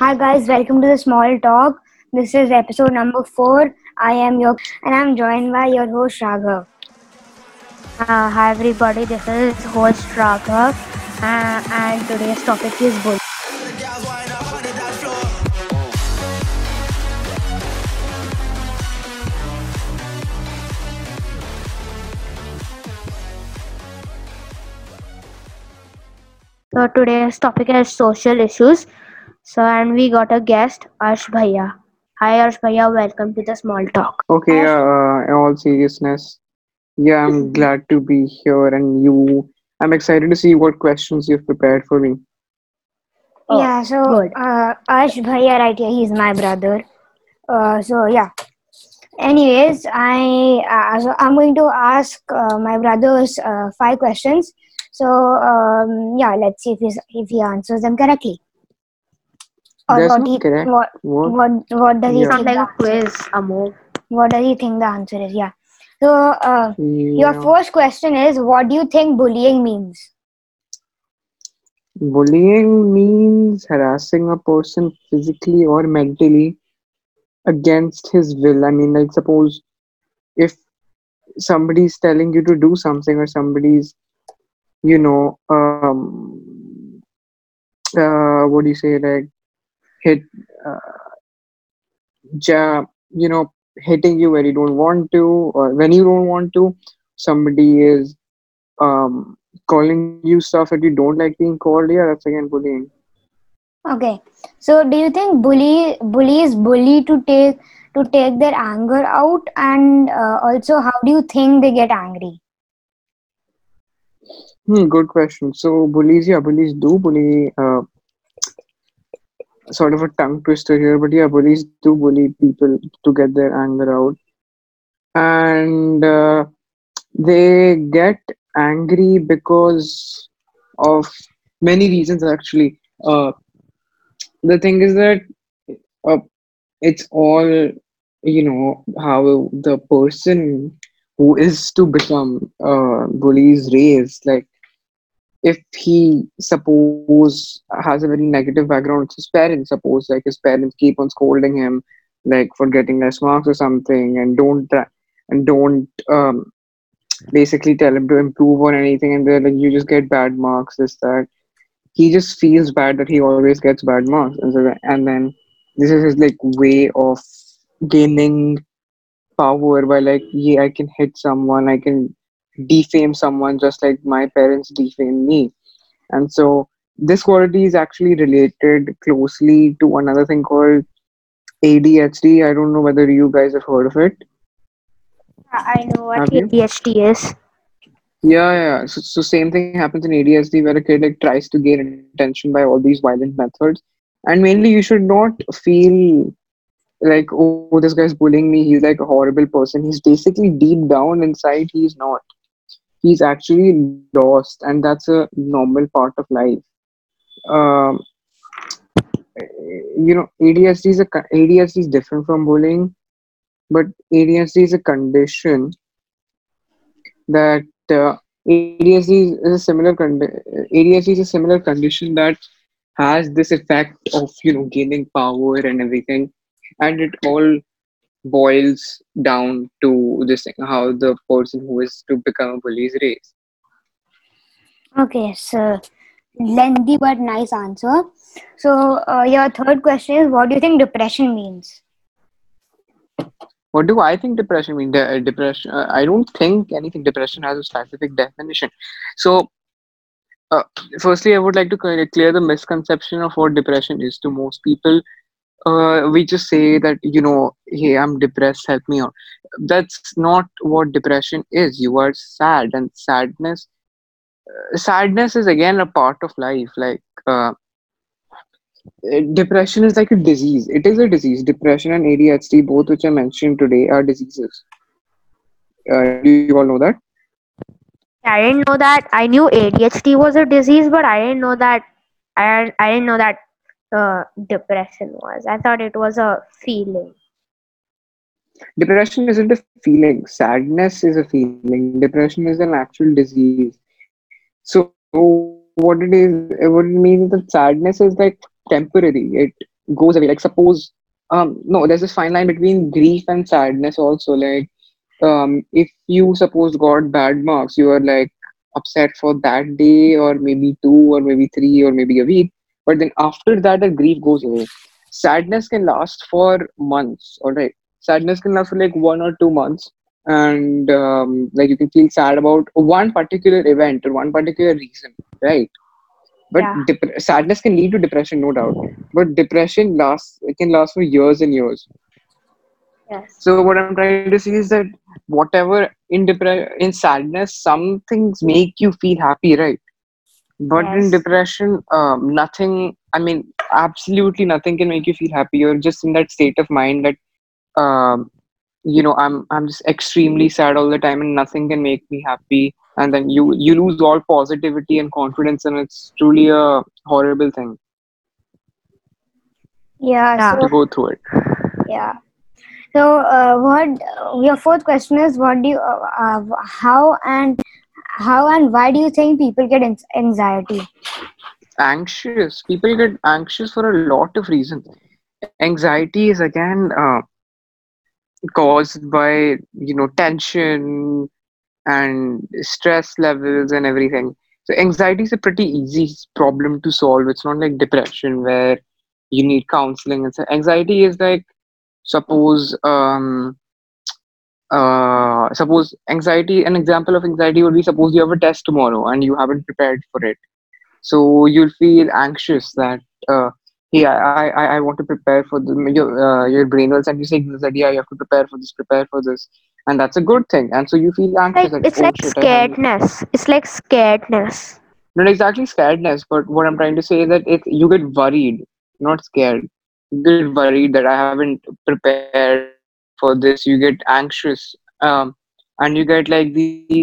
Hi guys, welcome to the Small Talk. This is episode number four. I am your and I'm joined by your host Raghav. Uh, hi everybody, this is host Raghav uh, and today's topic is bullying. So today's topic is social issues. So and we got a guest, Arsh Bhaiya. Hi Arsh Bhaiya, welcome to the small talk. Okay, Ash- uh, in all seriousness, yeah, I'm glad to be here, and you. I'm excited to see what questions you've prepared for me. Oh, yeah, so good. uh, Arsh Bhaiya right here, he's my brother. Uh, so yeah. Anyways, I uh, so I'm going to ask uh, my brothers uh, five questions. So um, yeah, let's see if he if he answers them correctly. Or That's what not he correct. what What? what what does he Yeah. Think? like a the answer- quiz, Amo. What does he think the answer is? Yeah. So uh, your first question is, what do you think bullying means? Bullying means harassing a person physically or mentally against his will. I mean, like, suppose if somebody's telling you to do something, or somebody's, you know, um, uh, what do you say, like, hit, uh, ja, you know, hitting you where you don't want to, or when you don't want to, somebody is um calling you stuff that you don't like being called. Yeah, that's again bullying. Okay. So do you think bully bullies bully to take to take their anger out, and uh, also how do you think they get angry? Hmm, good question. So bullies, yeah, bullies do bully. Uh, sort of a tongue twister here, but yeah, bullies do bully people to get their anger out, and uh, they get angry because of many reasons. Actually, uh, the thing is that uh, it's all you know how the person who is to become uh, bully is raised. Like if he suppose has a very negative background with his parents suppose like his parents keep on scolding him like for getting less marks or something and don't and don't um, basically tell him to improve on anything and they're like you just get bad marks this that. He just feels bad that he always gets bad marks and so and then this is his like way of gaining power by like yeah i can hit someone i can defame someone just like my parents defame me. And so this quality is actually related closely to another thing called adhd i don't know whether you guys have heard of it. I know what have you? ADHD is. yeah yeah so, so same thing happens in adhd where a kid like tries to gain attention by all these violent methods. And mainly you should not feel like oh this guy's bullying me. He's like a horrible person. He's basically deep down inside he's not he's actually lost and that's a normal part of life. Um you know adhd is a adhd is different from bullying but adhd is a condition that uh, is a similar condi- adhd is a similar condition that has this effect of you know gaining power and everything and it all boils down to this thing how the person who is to become a bully is raised Okay, so lengthy but nice answer. So uh, your third question is, what do you think depression means? What do I think depression means? De- depression. Uh, I don't think anything. Depression has a specific definition. So, uh, firstly, I would like to clear the misconception of what depression is to most people. Uh, we just say that you know, hey, I'm depressed. Help me out. That's not what depression is. You are sad, and sadness. uh, Sadness is again a part of life. Like. Uh, depression is like a disease. It is a disease. Depression and ADHD, both which I mentioned today, are diseases. Uh, do you all know that? I didn't know that. I knew ADHD was a disease, but I didn't know that. I I didn't know that depression was. I thought it was a feeling. Depression isn't a feeling. Sadness is a feeling. Depression is an actual disease. So what it is, what it means that sadness is like temporary. It goes away. Like suppose, um, no, there's this fine line between grief and sadness also. Like, um, if you suppose got bad marks, you are like upset for that day or maybe two or maybe three or maybe a week. But then after that, the grief goes away. Sadness can last for months. All right, sadness can last for like one or two months and um, like you can feel sad about one particular event or one particular reason right but Yeah. dep- sadness can lead to depression no doubt but depression lasts it can last for years and years Yes. so what i'm trying to say is that whatever in depre- in sadness some things make you feel happy right but in Yes. depression um, nothing i mean absolutely nothing can make you feel happy you're just in that state of mind that um, you know i'm i'm just extremely sad all the time and nothing can make me happy and then you you lose all positivity and confidence and it's truly a horrible thing Yeah. Yeah. to So go through it yeah. So uh, what? Your fourth question is what do you? Uh, uh, how and how and why do you think people get anxiety? anxious. People get anxious for a lot of reasons. Anxiety is again uh, caused by you know tension and stress levels and everything. So anxiety is a pretty easy problem to solve. It's not like depression where you need counseling and so anxiety is like suppose um uh suppose anxiety an example of anxiety would be suppose you have a test tomorrow and you haven't prepared for it so you'll feel anxious that uh hey i i, I want to prepare for the your uh, your brain will send you signals that yeah you have to prepare for this prepare for this and that's a good thing and so you feel anxious Like that it's oh like shit scaredness. It's like scaredness. not exactly scaredness but what i'm trying to say is that it you get worried not scared you get worried that i haven't prepared for this you get anxious um and you get like these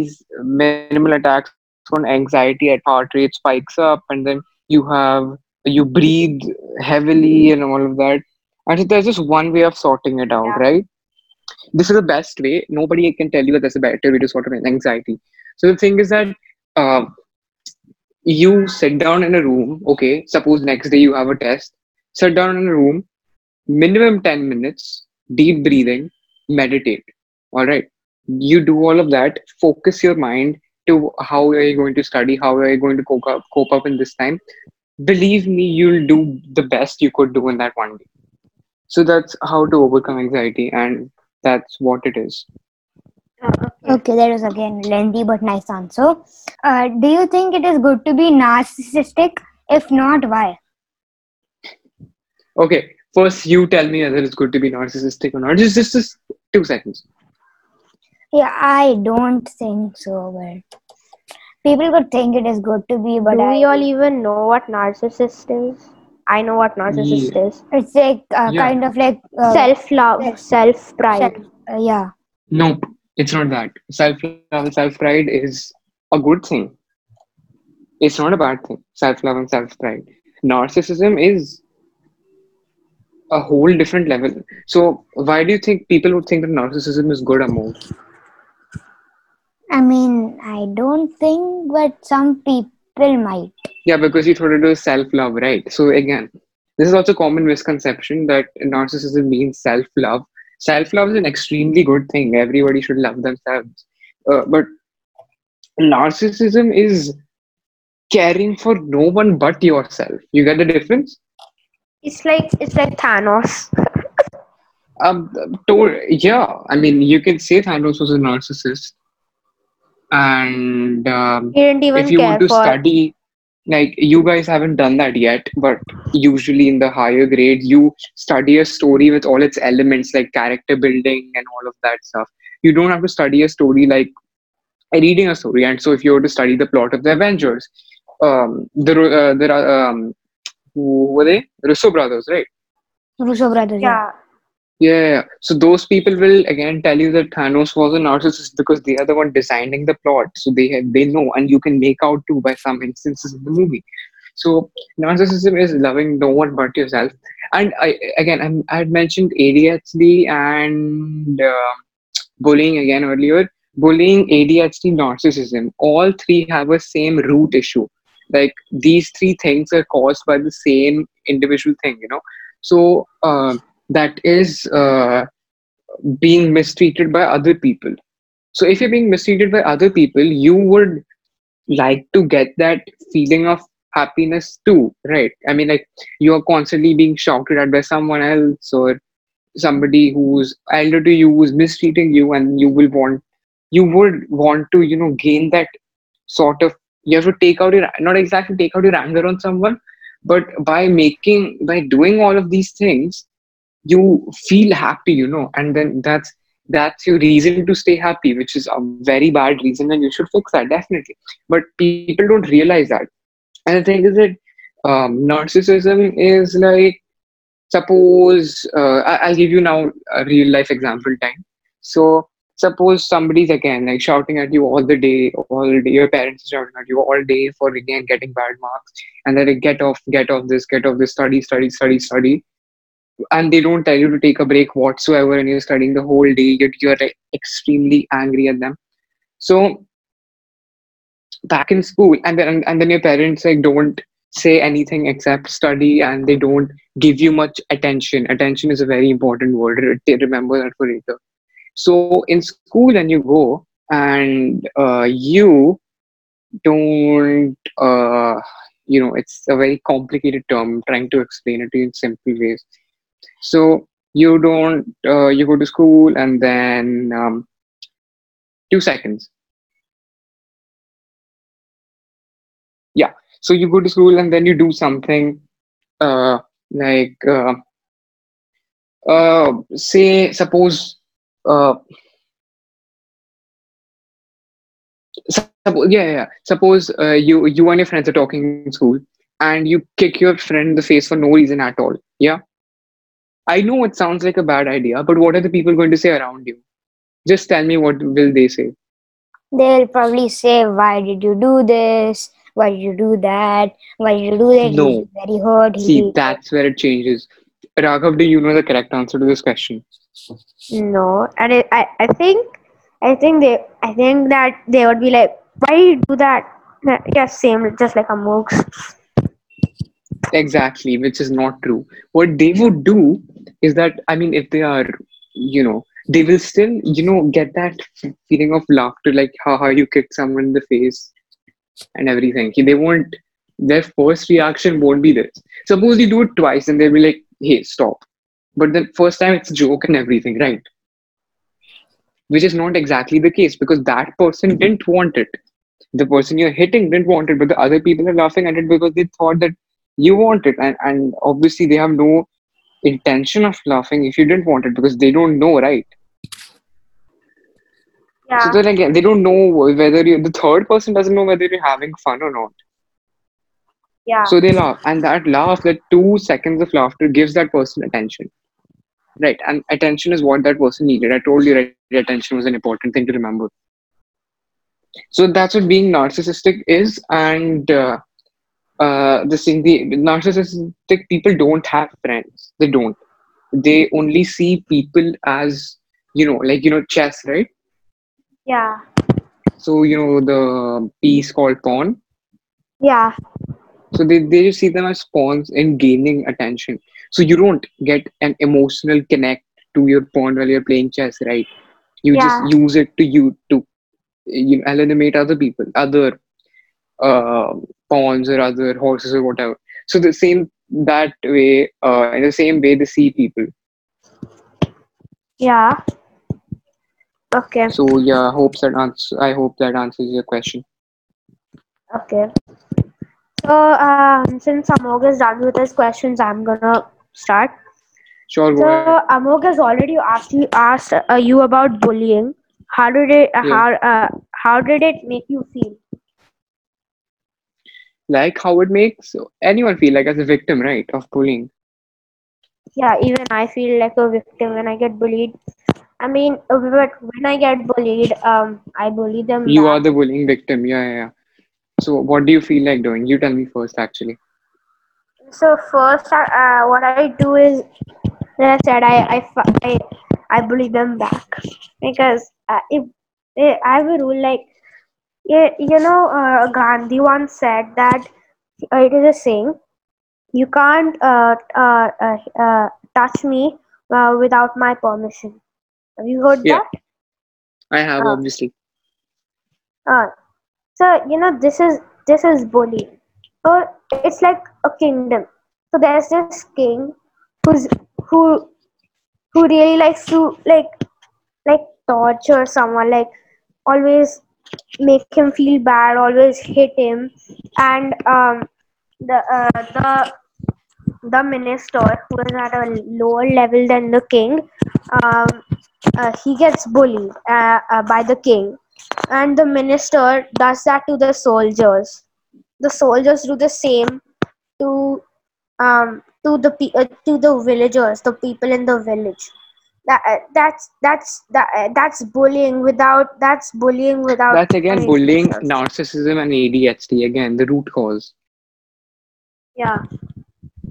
minimal attacks on anxiety at heart rate spikes up and then you have you breathe heavily and all of that. And so there's just one way of sorting it out Yeah. right? This is the best way. Nobody can tell you that there's a better way to sort of anxiety. So the thing is that uh, you sit down in a room okay? Suppose next day you have a test. Sit down in a room minimum 10 minutes deep breathing meditate. All right. You do all of that. Focus your mind to how are you going to study? How are you going to cope up cope up in this time? Believe me you'll do the best you could do in that one day. So that's how to overcome anxiety and that's what it is. Okay, that was again lengthy but nice answer. Uh, do you think it is good to be narcissistic? If not, why? okay first you tell me whether it's good to be narcissistic or not just just, just two seconds Yeah, I don't think so. But people could think it is good to be, but Do I, we all even know what narcissist is? I know what narcissist Yeah. is. it's like uh, Yeah. kind of like uh, self love, self- self pride. self- uh, yeah. Nope, it's not that. Self love and self pride is a good thing. It's not a bad thing. Self love and self pride. Narcissism is a whole different level. So, why do you think people would think that narcissism is good or more? I mean, I don't think, but some people might. Yeah, because you thought it was self love, right? So, again, this is also a common misconception that narcissism means self love. Self love is an extremely good thing. Everybody should love themselves. Uh, but narcissism is caring for no one but yourself. You get the difference? It's like it's like Thanos. Um, to, yeah, I mean, you can say Thanos was a narcissist, and um, He didn't even if you care want to for study, like you guys haven't done that yet, but usually in the higher grade, you study a story with all its elements, like character building and all of that stuff. You don't have to study a story like reading a story. And so, if you were to study the plot of the Avengers, um, the uh, there are um, who were they? Russo brothers, right? Russo brothers. yeah. Yeah. So those people will again tell you that Thanos was a narcissist because they are the one designing the plot. So they have, they know, and you can make out too by some instances in the movie. So narcissism is loving no one but yourself. And I again, I'm, I had mentioned ADHD and uh, bullying again earlier. Bullying, ADHD, narcissism, all three have a same root issue. Like these three things are caused by the same individual thing, you know. So uh, that is uh, being mistreated by other people. So if you're being mistreated by other people, you would like to get that feeling of happiness too, right? I mean, like you're constantly being shouted at by someone else or somebody who's elder to you who's mistreating you, and you will want you would want to you know gain that sort of you have to take out your not exactly take out your anger on someone but by making by doing all of these things you feel happy you know and then that's that's your reason to stay happy which is a very bad reason and you should fix that definitely. But people don't realize that. And the thing is that um, narcissism is like suppose uh, i'll give you now a real life example time. So suppose somebody's again like shouting at you all the day all day your parents are shouting at you all day for again getting bad marks and then like, get off get off this get off this study study study study and they don't tell you to take a break whatsoever and you're studying the whole day you're, you're like, extremely angry at them. So back in school and then and then your parents like don't say anything except study and they don't give you much attention. Attention is a very important word. Re- remember that for later so in school when you go and uh, you don't uh, you know it's a very complicated term I'm trying to explain it to you in simple ways. So you don't uh, you go to school and then um, two seconds. Yeah. So you go to school and then you do something uh, like uh, uh, say suppose uh, suppose yeah, yeah yeah. suppose uh, you you and your friends are talking in school and you kick your friend in the face for no reason at all yeah i know it sounds like a bad idea but what are the people going to say around you just tell me what will they say They'll probably say, Why did you do this? Why did you do that? Why did you do that? no He's very hurt. See that's where it changes raghav do you know the correct answer to this question No, and it, I, I think, I think they, I think that they would be like, why do that? Yeah, same, just like a mooks. Exactly, which is not true. What they would do is that, I mean, if they are, you know, they will still, you know, get that feeling of laughter, like, haha, you kicked someone in the face and everything. They won't, their first reaction won't be this. Suppose you do it twice and they'll be like, hey, stop. But the first time it's a joke and everything, right? Which is not exactly the case because that person mm-hmm. didn't want it. The person you're hitting didn't want it, but the other people are laughing at it because they thought that you want it. And, and obviously, they have no intention of laughing if you didn't want it because they don't know, right? yeah. So then again, they don't know whether you, the third person doesn't know whether you're having fun or not. yeah, So they laugh, and that laugh, that two seconds of laughter gives that person attention, right? And attention is what that person needed. I told you, right? Attention was an important thing to remember. So that's what being narcissistic is, and uh, uh, the thing, the narcissistic people don't have friends. They don't. They only see people as you know, like you know, chess, right? yeah, So you know the piece called pawn. yeah, So they, they just see them as pawns in gaining attention. So you don't get an emotional connect to your pawn while you're playing chess, right? You yeah, just use it to you to you know, eliminate other people, other uh, pawns or other horses or whatever. So the same that way, uh, in the same way, they see people. yeah. Okay, So yeah, hopes that answer. I hope that answers your question. okay. So, um, since Amog is done with his questions, I'm gonna start. Sure, So. Amog has already asked you asked uh, you about bullying. How did it uh, Yeah. how uh, how did it make you feel? Like how it makes anyone feel like as a victim, right, of bullying. Yeah, even I feel like a victim when I get bullied. I mean, uh, but when I get bullied, um, I bully them You back. are the bullying victim. Yeah, yeah, yeah. So what do you feel like doing? You tell me first, actually. So first, uh, what I do is, like I said, I I I, I bully them back because uh, if eh, I have a rule like, yeah, you know, uh, Gandhi once said that uh, it is a saying. You can't uh, uh, uh, uh, touch me uh, without my permission. Have you heard Yeah, that? I have Uh, obviously. uh, so you know this is this is bullying. So it's like a kingdom. So there's this king who's who who really likes to like like torture someone, like always make him feel bad, always hit him, and um the uh, the the minister who is at a lower level than the king um, uh, he gets bullied uh, uh, by the king. And the minister does that to the soldiers the soldiers do the same to um, to the pe- uh, to the villagers the people in the village that, uh, that's that's that, uh, that's bullying without that's bullying without That's again bullying, narcissism, and ADHD. Again, the root cause. yeah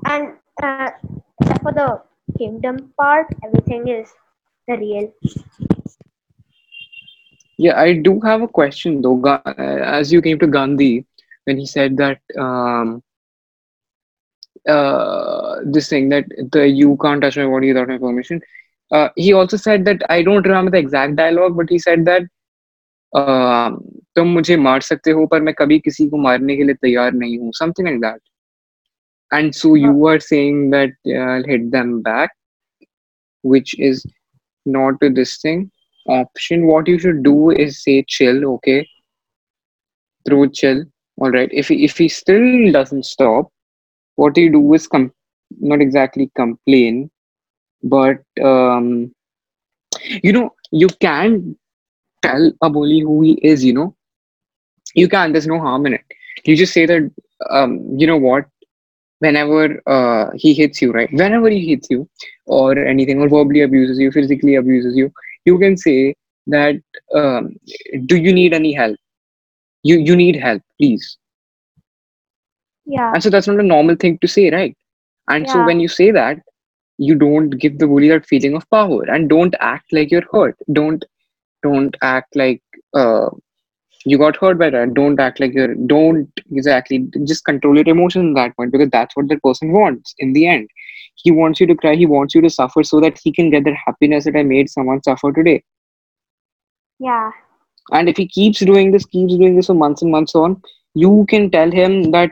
and uh, except for the kingdom part everything is real Yeah, I do have a question though. Uh, As you came to Gandhi, when he said that um, uh, this thing that the you can't touch my body without my permission. Uh, he also said that I don't remember the exact dialogue, but he said that um, तुम मुझे मार सकते हो पर मैं कभी किसी को मारने के लिए तैयार नहीं हूँ something like that. And so uh, you are saying that uh, I'll hit them back, which is not to this thing option. What you should do is say chill, okay, through chill. All right. If he, if he still doesn't stop, what you do is com- not exactly complain, but um, you know you can tell a bully who he is. You know you can. There's no harm in it. You just say that um, you know what. Whenever uh, he hits you, right? Whenever he hits you, or anything, or verbally abuses you, physically abuses you, you can say that. Um, do you need any help? You you need help, please. yeah. And so that's not a normal thing to say, right? And so when you say that, you don't give the bully that feeling of power and don't act like you're hurt. Don't don't act like uh, you got hurt by that. Don't act like you're don't exactly just control your emotions at that point because that's what the person wants in the end. He wants you to cry. He wants you to suffer so that he can get that happiness that i made someone suffer today. Yeah and if he keeps doing this keeps doing this for months and months on you can tell him that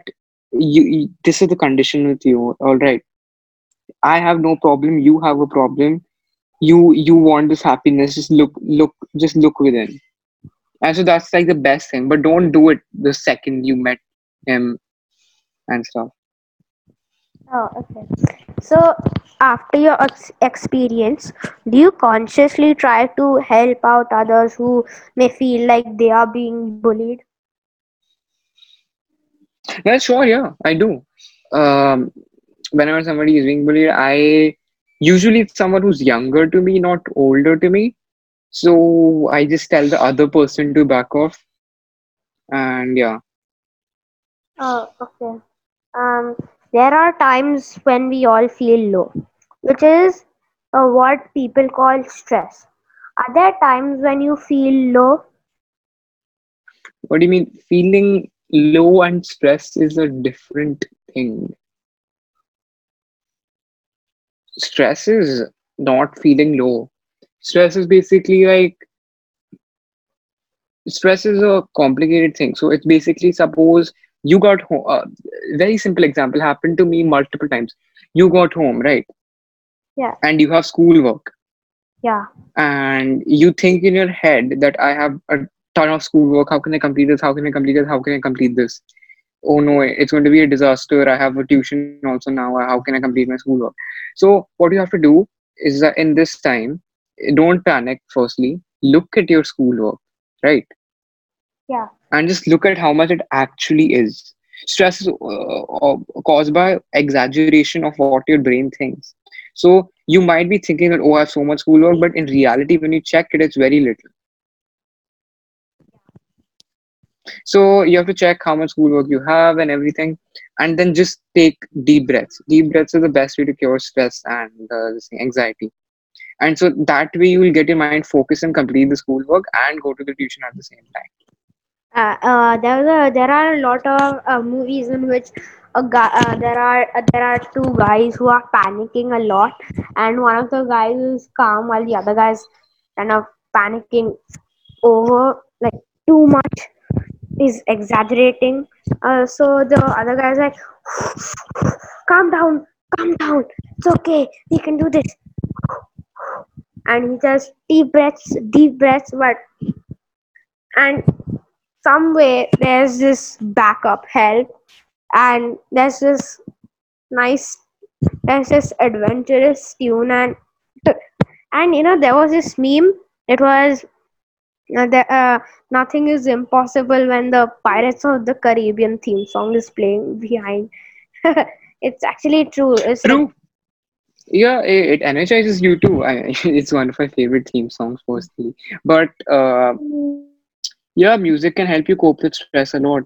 you, this is the condition with you. All right. I have no problem. You have a problem. You you want this happiness. Just look look just look within. And so that's like the best thing. But don't do it the second you met him and stuff oh okay. So after your ex- experience do you consciously try to help out others who may feel like they are being bullied? Yeah sure yeah i do. Um whenever somebody is being bullied i usually it's someone who's younger to me not older to me. So i just tell the other person to back off. And yeah. Oh okay. Um there are times when we all feel low which is uh, what people call stress. Are there times when you feel low? What do you mean? Feeling low and stress is a different thing. Stress is not feeling low. Stress is basically like stress is a complicated thing. So it's basically suppose you got home uh, very simple example happened to me multiple times. You got home right? Yeah. And you have schoolwork yeah. And you think in your head that i have a ton of schoolwork how can i complete this? How can i complete this? How can i complete this? Oh no it's going to be a disaster. I have a tuition also now. How can i complete my schoolwork so what you have to do is that in this time don't panic firstly. Look at your schoolwork right yeah. And just look at how much it actually is. Stress is uh, uh, caused by exaggeration of what your brain thinks. So you might be thinking that oh i have so much schoolwork but in reality when you check it it's very little. So you have to check how much schoolwork you have and everything and then just take deep breaths. Deep breaths are the best way to cure stress and uh, anxiety. And so that way you will get your mind focused and complete the schoolwork and go to the tuition at the same time uh, uh, there, a, there are a lot of uh, movies in which guy uh, there are there are two guys who are panicking a lot and one of the guys is calm while the other guy is kind of panicking over like too much is exaggerating. Uh, so the other guy's like calm down calm down it's okay we can do this. And he just deep breaths deep breaths but and some way there's this backup help and there's this nice there's this adventurous tune and and you know there was this meme it was uh, the, uh, nothing is impossible when the pirates of the caribbean theme song is playing behind it's actually true it's like True. Yeah, it, it energizes you too. I, it's one of my favorite theme songs, mostly But uh, yeah, music can help you cope with stress a lot.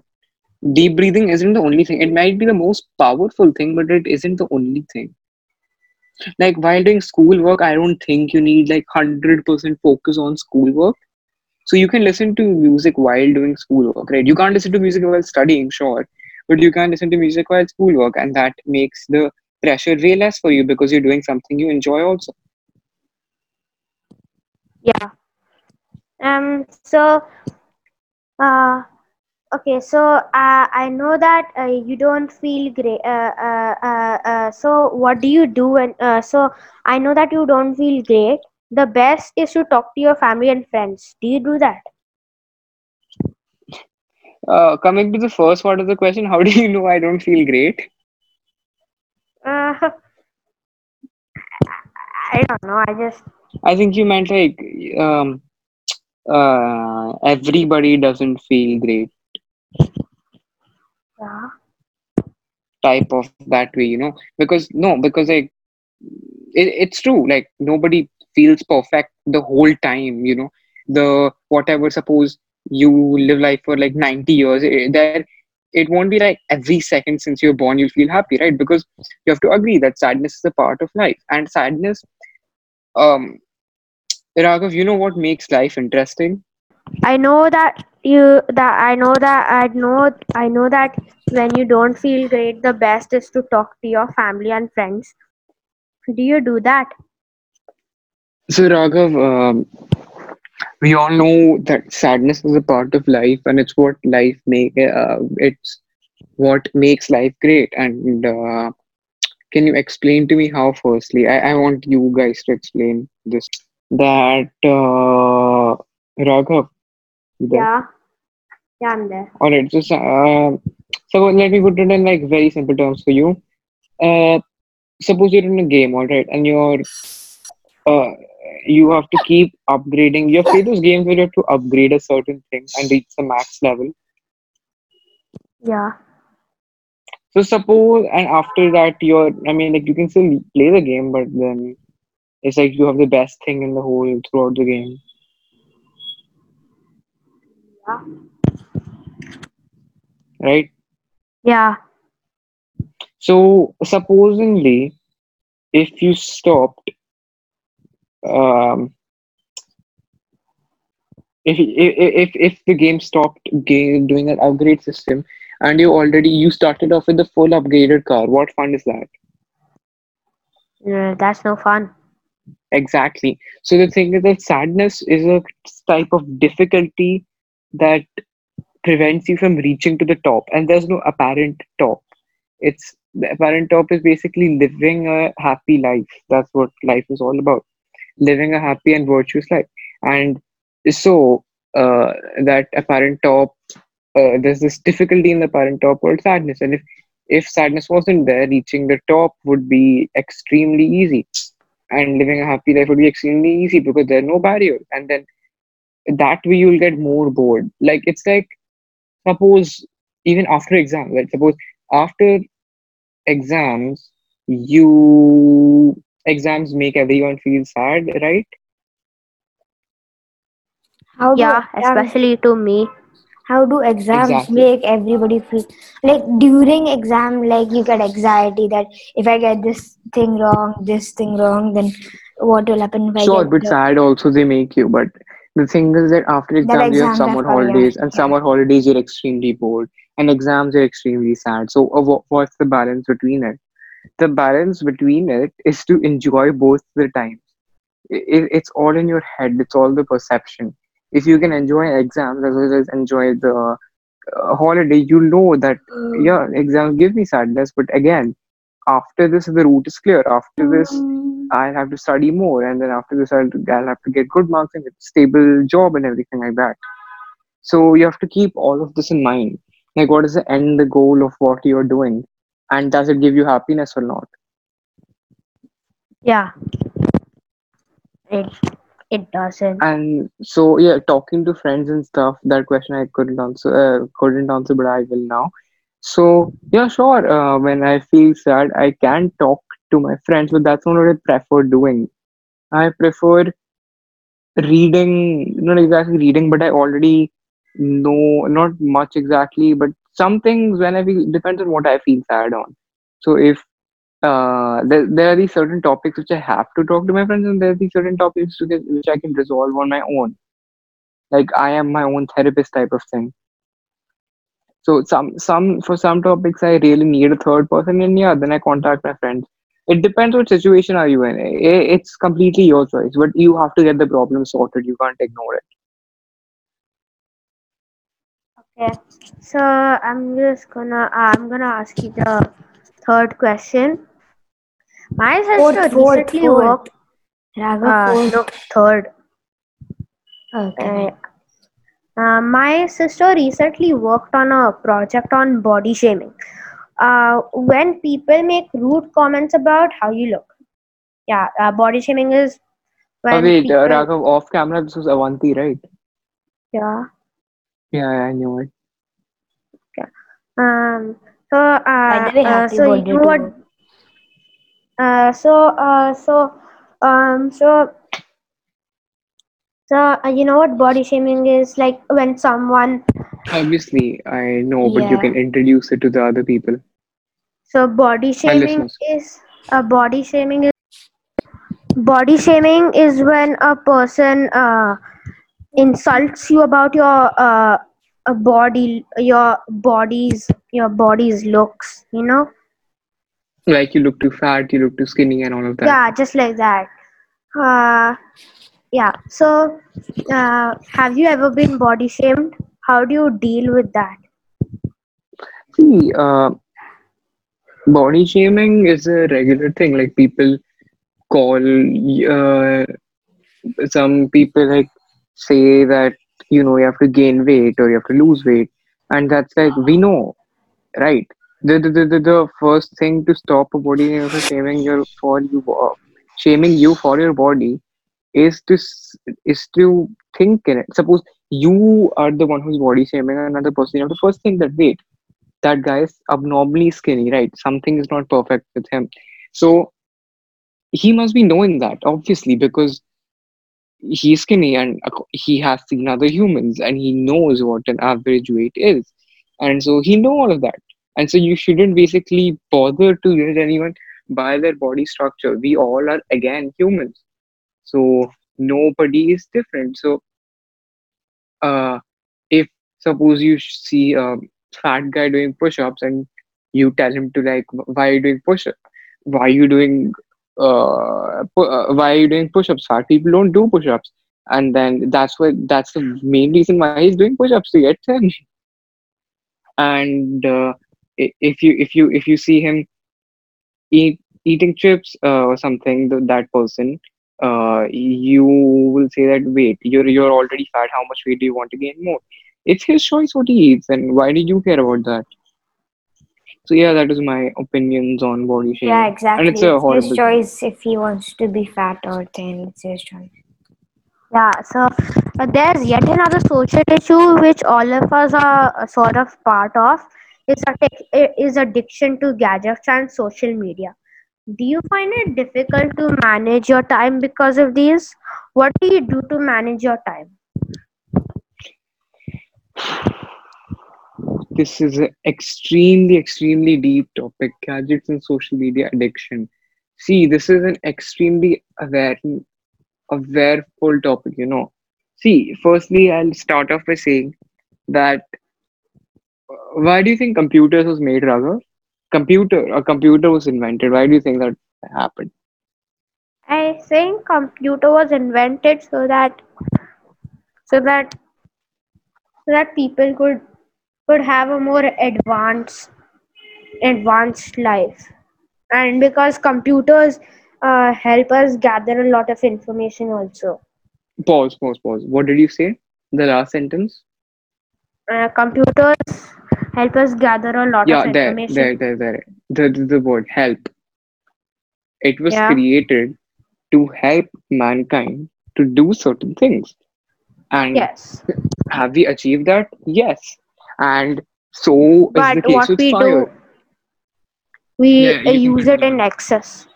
Deep breathing isn't the only thing. It might be the most powerful thing, but it isn't the only thing. Like while doing schoolwork, I don't think you need like 100% focus on schoolwork. So you can listen to music while doing schoolwork, right? You can't listen to music while studying, sure, but you can listen to music while schoolwork, and that makes the pressure way less for you because you're doing something you enjoy also. yeah um so uh okay so uh, i know that uh, you don't feel great uh, uh, uh, uh, so what do you do and uh, so i know that you don't feel great. The best is to talk to your family and friends. Do you do that? Uh, coming to the first part of the question, how do you know I don't feel great? uh, i don't know i just I think you meant like um, uh, everybody doesn't feel great yeah type of that way, you know? Because no, because like it, it's true, like nobody feels perfect the whole time, you know? The whatever, suppose you live life for like 90 years, eh, there it won't be like every second since you're born you'll feel happy, right? Because you have to agree that sadness is a part of life, and sadness, um, Raghav, you know what makes life interesting? I know that you that I know that I know I know that when you don't feel great, the best is to talk to your family and friends. Do you do that? So, Raghav, um, we all know that sadness is a part of life, and it's what life make. Uh, it's what makes life great. And uh, can you explain to me how? Firstly, I, I want you guys to explain this. That uh, Raghav. Yeah, yeah, I'm there. All right. So, uh, so let me put it in like very simple terms for you. Uh, suppose you're in a game, all right, and you're uh, you have to keep upgrading. You have played those games where you have to upgrade a certain thing and reach the max level. Yeah, So suppose, and after that, you're, I mean, like you can still play the game, but then it's like you have the best thing in the whole throughout the game, yeah, right? yeah, So supposedly, if you stopped, um, if if if if the game stopped game doing an upgrade system, and you already you started off with a full upgraded car, what fun is that? Yeah, that's no fun. Exactly. So the thing is that sadness is a type of difficulty that prevents you from reaching to the top, and there's no apparent top. It's the apparent top is basically living a happy life. That's what life is all about. Living a happy and virtuous life. And so uh, that apparent top, uh, there's this difficulty in the apparent top called sadness. And if if sadness wasn't there, reaching the top would be extremely easy and living a happy life would be extremely easy because there are no barriers. And then that way you'll get more bored. Like it's like suppose even after exam right suppose after exams you exams make everyone feel sad right? How Yeah, exams, especially to me. How do exams exactly make everybody feel like during exam like you get anxiety that if I get this thing wrong, this thing wrong, then what will happen if sure but sad also they make you but the thing is that after exams you have summer holidays and yeah. summer holidays you're extremely bored and exams are extremely sad. So, uh, wha- what's the balance between it? The balance between it is to enjoy both the times. I- it's all in your head, it's all the perception. If you can enjoy exams as well as enjoy the uh, holiday, you know that, yeah, exams give me sadness, but again, after this, the route is clear. After this, I'll have to study more, and then after this, I'll, I'll have to get good marks and get a stable job and everything like that. So you have to keep all of this in mind. Like, what is the end, the goal of what you're doing, and does it give you happiness or not? Yeah, it it doesn't. And so, yeah, talking to friends and stuff. That question I couldn't answer. Uh, couldn't answer, but I will now. So yeah, sure. Uh, when I feel sad, I can talk to my friends, but that's not what I prefer doing. I prefer reading, not exactly reading, but I already know not much exactly, but some things when I feel depends on what I feel sad on. So if uh, there, there are these certain topics which I have to talk to my friends, and there are these certain topics to get, which I can resolve on my own. Like I am my own therapist type of thing. So some some for some topics I really need a third person, and yeah, then I contact my friends. It depends what situation are you in. It's completely your choice, but you have to get the problem sorted. You can't ignore it. Okay, so I'm just gonna I'm gonna ask you the third question. My Fourth, sister fourth, recently fourth. worked. Raghav, Uh, no, third. Okay. Uh, uh, my sister recently worked on a project on body shaming. Uh, when people make rude comments about how you look. Yeah, uh, body shaming is Oh when wait, uh, people. Raghav, off camera, this was Avanti, right? Yeah. Yeah, yeah, I knew it. Um. So, By uh, the way, uh, happy so you birthday know what? Uh, so, uh, so, um, so, so, uh, you know what body shaming is like when someone. Obviously, I know, but you can introduce it to the other people, So, body shaming is uh, body shaming is body shaming is when a person uh insults you about your uh a body your body's your body's looks. You know. Like you look too fat, you look too skinny, and all of that. Yeah, just like that. Uh, yeah. So, uh, have you ever been body shamed? How do you deal with that? See, uh, body shaming is a regular thing. Like people call uh, some people like say that you know you have to gain weight or you have to lose weight, and that's like we know, right? The the, the, the, first thing to stop a body shaming your for you uh, shaming you for your body is to is to think in it. Suppose you are the one who's body shaming another person, you have to first think that wait, that guy is abnormally skinny, right? Something is not perfect with him. So he must be knowing that, obviously, because he's skinny and he has seen other humans and he knows what an average weight is. And so he know all of that. And so you shouldn't basically bother to judge anyone by their body structure. We all are again humans. So nobody is different. So uh, if suppose you see a fat guy doing push-ups and you tell him to like why are you doing push ups? why are you doing uh, pu- uh why are you doing push-ups fat people don't do push-ups and then that's what that's the main reason why he's doing push-ups to get thin and uh, if you if you if you see him eat eating chips uh, or something th- that person uh, you will say that wait you're you're already fat how much weight do you want to gain more it's his choice what he eats and why do you care about that so yeah that is my opinions on body shape. Yeah, shaming and it's exactly. a It's his horrible thing choice if he wants to be fat or thin. It's his choice. Yeah. So, uh, there's yet another social issue which all of us are uh, sort of part of. Is a is addiction to gadgets and social media. Do you find it difficult to manage your time because of these? What do you do to manage your time? this is an extremely extremely deep topic gadgets and social media addiction see this is an extremely aware awareful topic you know see firstly i'll start off by saying that Why do you think computers was made, Raghav? Computer, a computer was invented. Why do you think that happened? I think computer was invented so that so that so that people could could have a more advanced advanced life and because computers uh, help us gather a lot of information also Pause, pause, pause. What did you say? The last sentence? uh, computers help us gather a lot of Yeah, there, there, information there, there. The, the, the word help. It was yeah created to help mankind to do certain things. And yes have we achieved that? Yes. And so is but the case what with we do fire. Yeah, we uh, use it in excess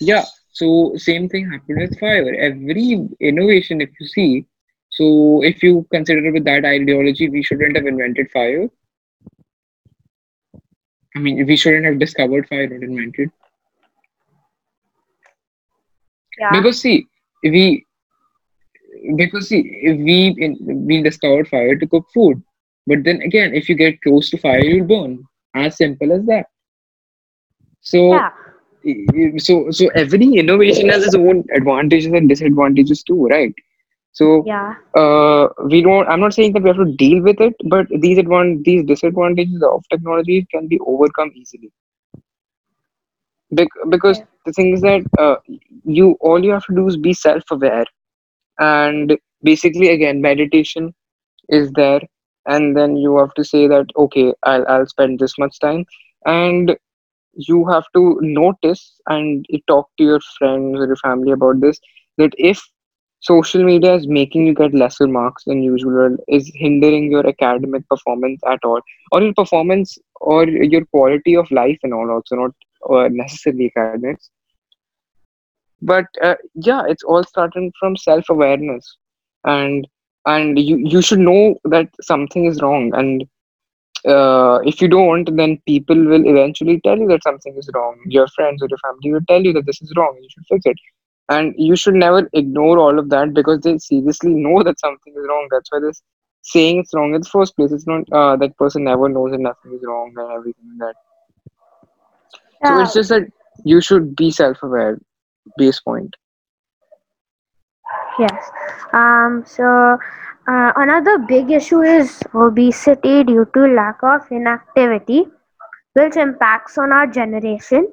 Yeah, so same thing happened with fire. Every innovation, if you see, so if you consider with that ideology, we shouldn't have invented fire. I mean, we shouldn't have discovered fire, not invented. yeah Because see, we because see, if we in, we discovered fire to cook food, but then again, if you get close to fire, you'll burn. As simple as that. So yeah so so every innovation has its own advantages and disadvantages too, right? So yeah uh, we don't. I'm not saying that we have to deal with it, but these advan these disadvantages of technology can be overcome easily. Bec- because yeah the thing is that uh, you all you have to do is be self-aware, and basically again meditation is there, and then you have to say that okay, I'll I'll spend this much time, and you have to notice and talk to your friends or your family about this that if social media is making you get lesser marks than usual is hindering your academic performance at all or your performance or your quality of life and all also not uh, necessarily academics but uh, yeah it's all starting from self-awareness and and you you should know that something is wrong and uh, if you don't, then people will eventually tell you that something is wrong. Your friends or your family will tell you that this is wrong you should fix it. And you should never ignore all of that because they seriously know that something is wrong. That's why they're saying it's wrong in the first place. It's not uh, that person never knows that nothing is wrong and everything like that. So it's just that you should be self-aware. Base point. Yes. Um, so uh, another big issue is obesity due to lack of inactivity, which impacts on our generation.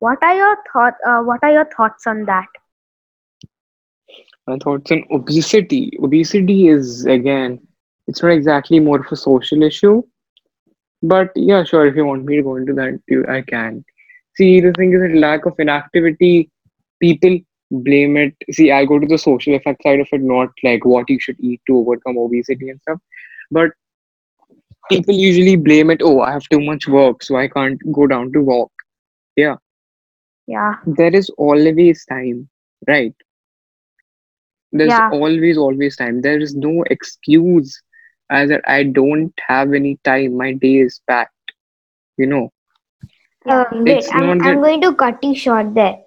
What are your thought? Uh, what are your thoughts on that? My thoughts on obesity. Obesity is again, it's not exactly more of a social issue, but yeah, sure. If you want me to go into that, you, I can. See, the thing is that lack of inactivity, people blame it. See, I go to the social effect side of it, not like what you should eat to overcome obesity and stuff. But people usually blame it, oh, I have too much work, so I can't go down to walk. Yeah, Yeah. there is always time, right? There's Yeah. always, always time. There is no excuse as that I don't have any time. My day is packed, you know. Uh, Yeah. wait, I'm not I'm going to cut you short there.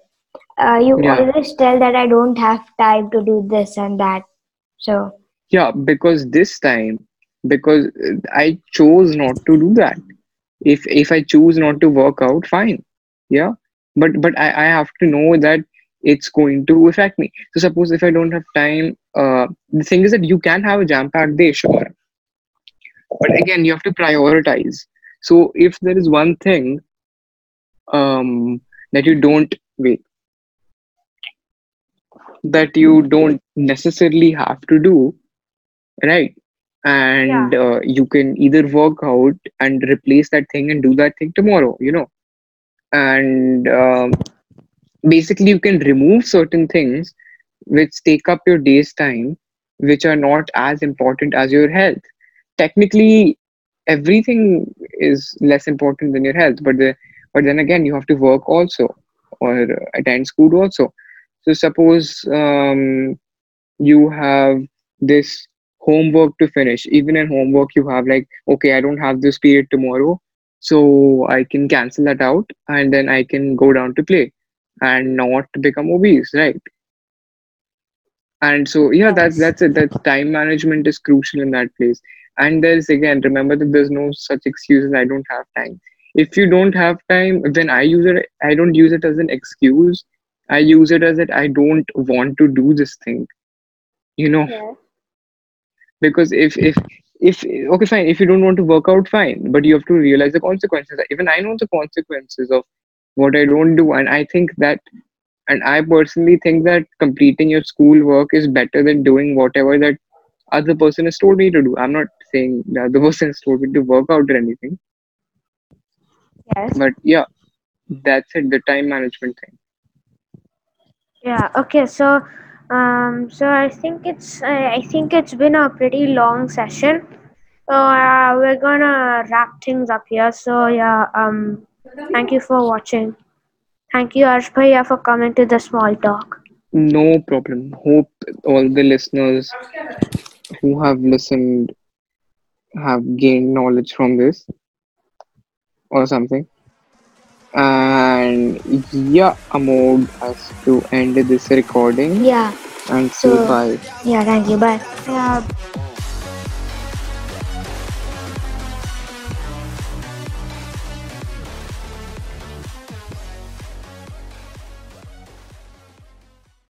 Uh, you yeah. always tell that I don't have time to do this and that. So Yeah, because this time, because uh, I chose not to do that. If if I choose not to work out, fine. Yeah. But but I, I have to know that it's going to affect me. So suppose if I don't have time, uh, the thing is that you can have a jam-packed day, sure. But again, you have to prioritize. So if there is one thing um that you don't wait, that you don't necessarily have to do, right? Yeah. And uh, you can either work out and replace that thing and do that thing tomorrow, you know. And um, basically, you can remove certain things which take up your day's time, which are not as important as your health. Technically, everything is less important than your health, but the but then again, you have to work also or attend school also. So suppose um, you have this homework to finish. Even in homework, you have like, okay, I don't have this period tomorrow, so I can cancel that out and then I can go down to play and not become obese, right? And so yeah, that's that's it. That time management is crucial in that place. and there's again remember that there's no such excuses i don't have time if you don't have time then i use it i don't use it as an excuse i use it as that i don't want to do this thing you know Yeah. because if if if okay fine if you don't want to work out fine but you have to realize the consequences even i know the consequences of what i don't do and i think that and i personally think that completing your school work is better than doing whatever that other person has told me to do i'm not saying the other person has told me to work out or anything Yes. but yeah that's it the time management thing Yeah. Okay. So, um, so I think it's I think it's been a pretty long session. So uh, we're gonna wrap things up here. So yeah. Um, thank you for watching. Thank you, Arsh Bhaiya, for coming to the small talk. no problem hope all the listeners who have listened have gained knowledge from this or something and yeah Amod has to end this recording Yeah. and say So- bye Yeah. Thank you. Bye. Yeah.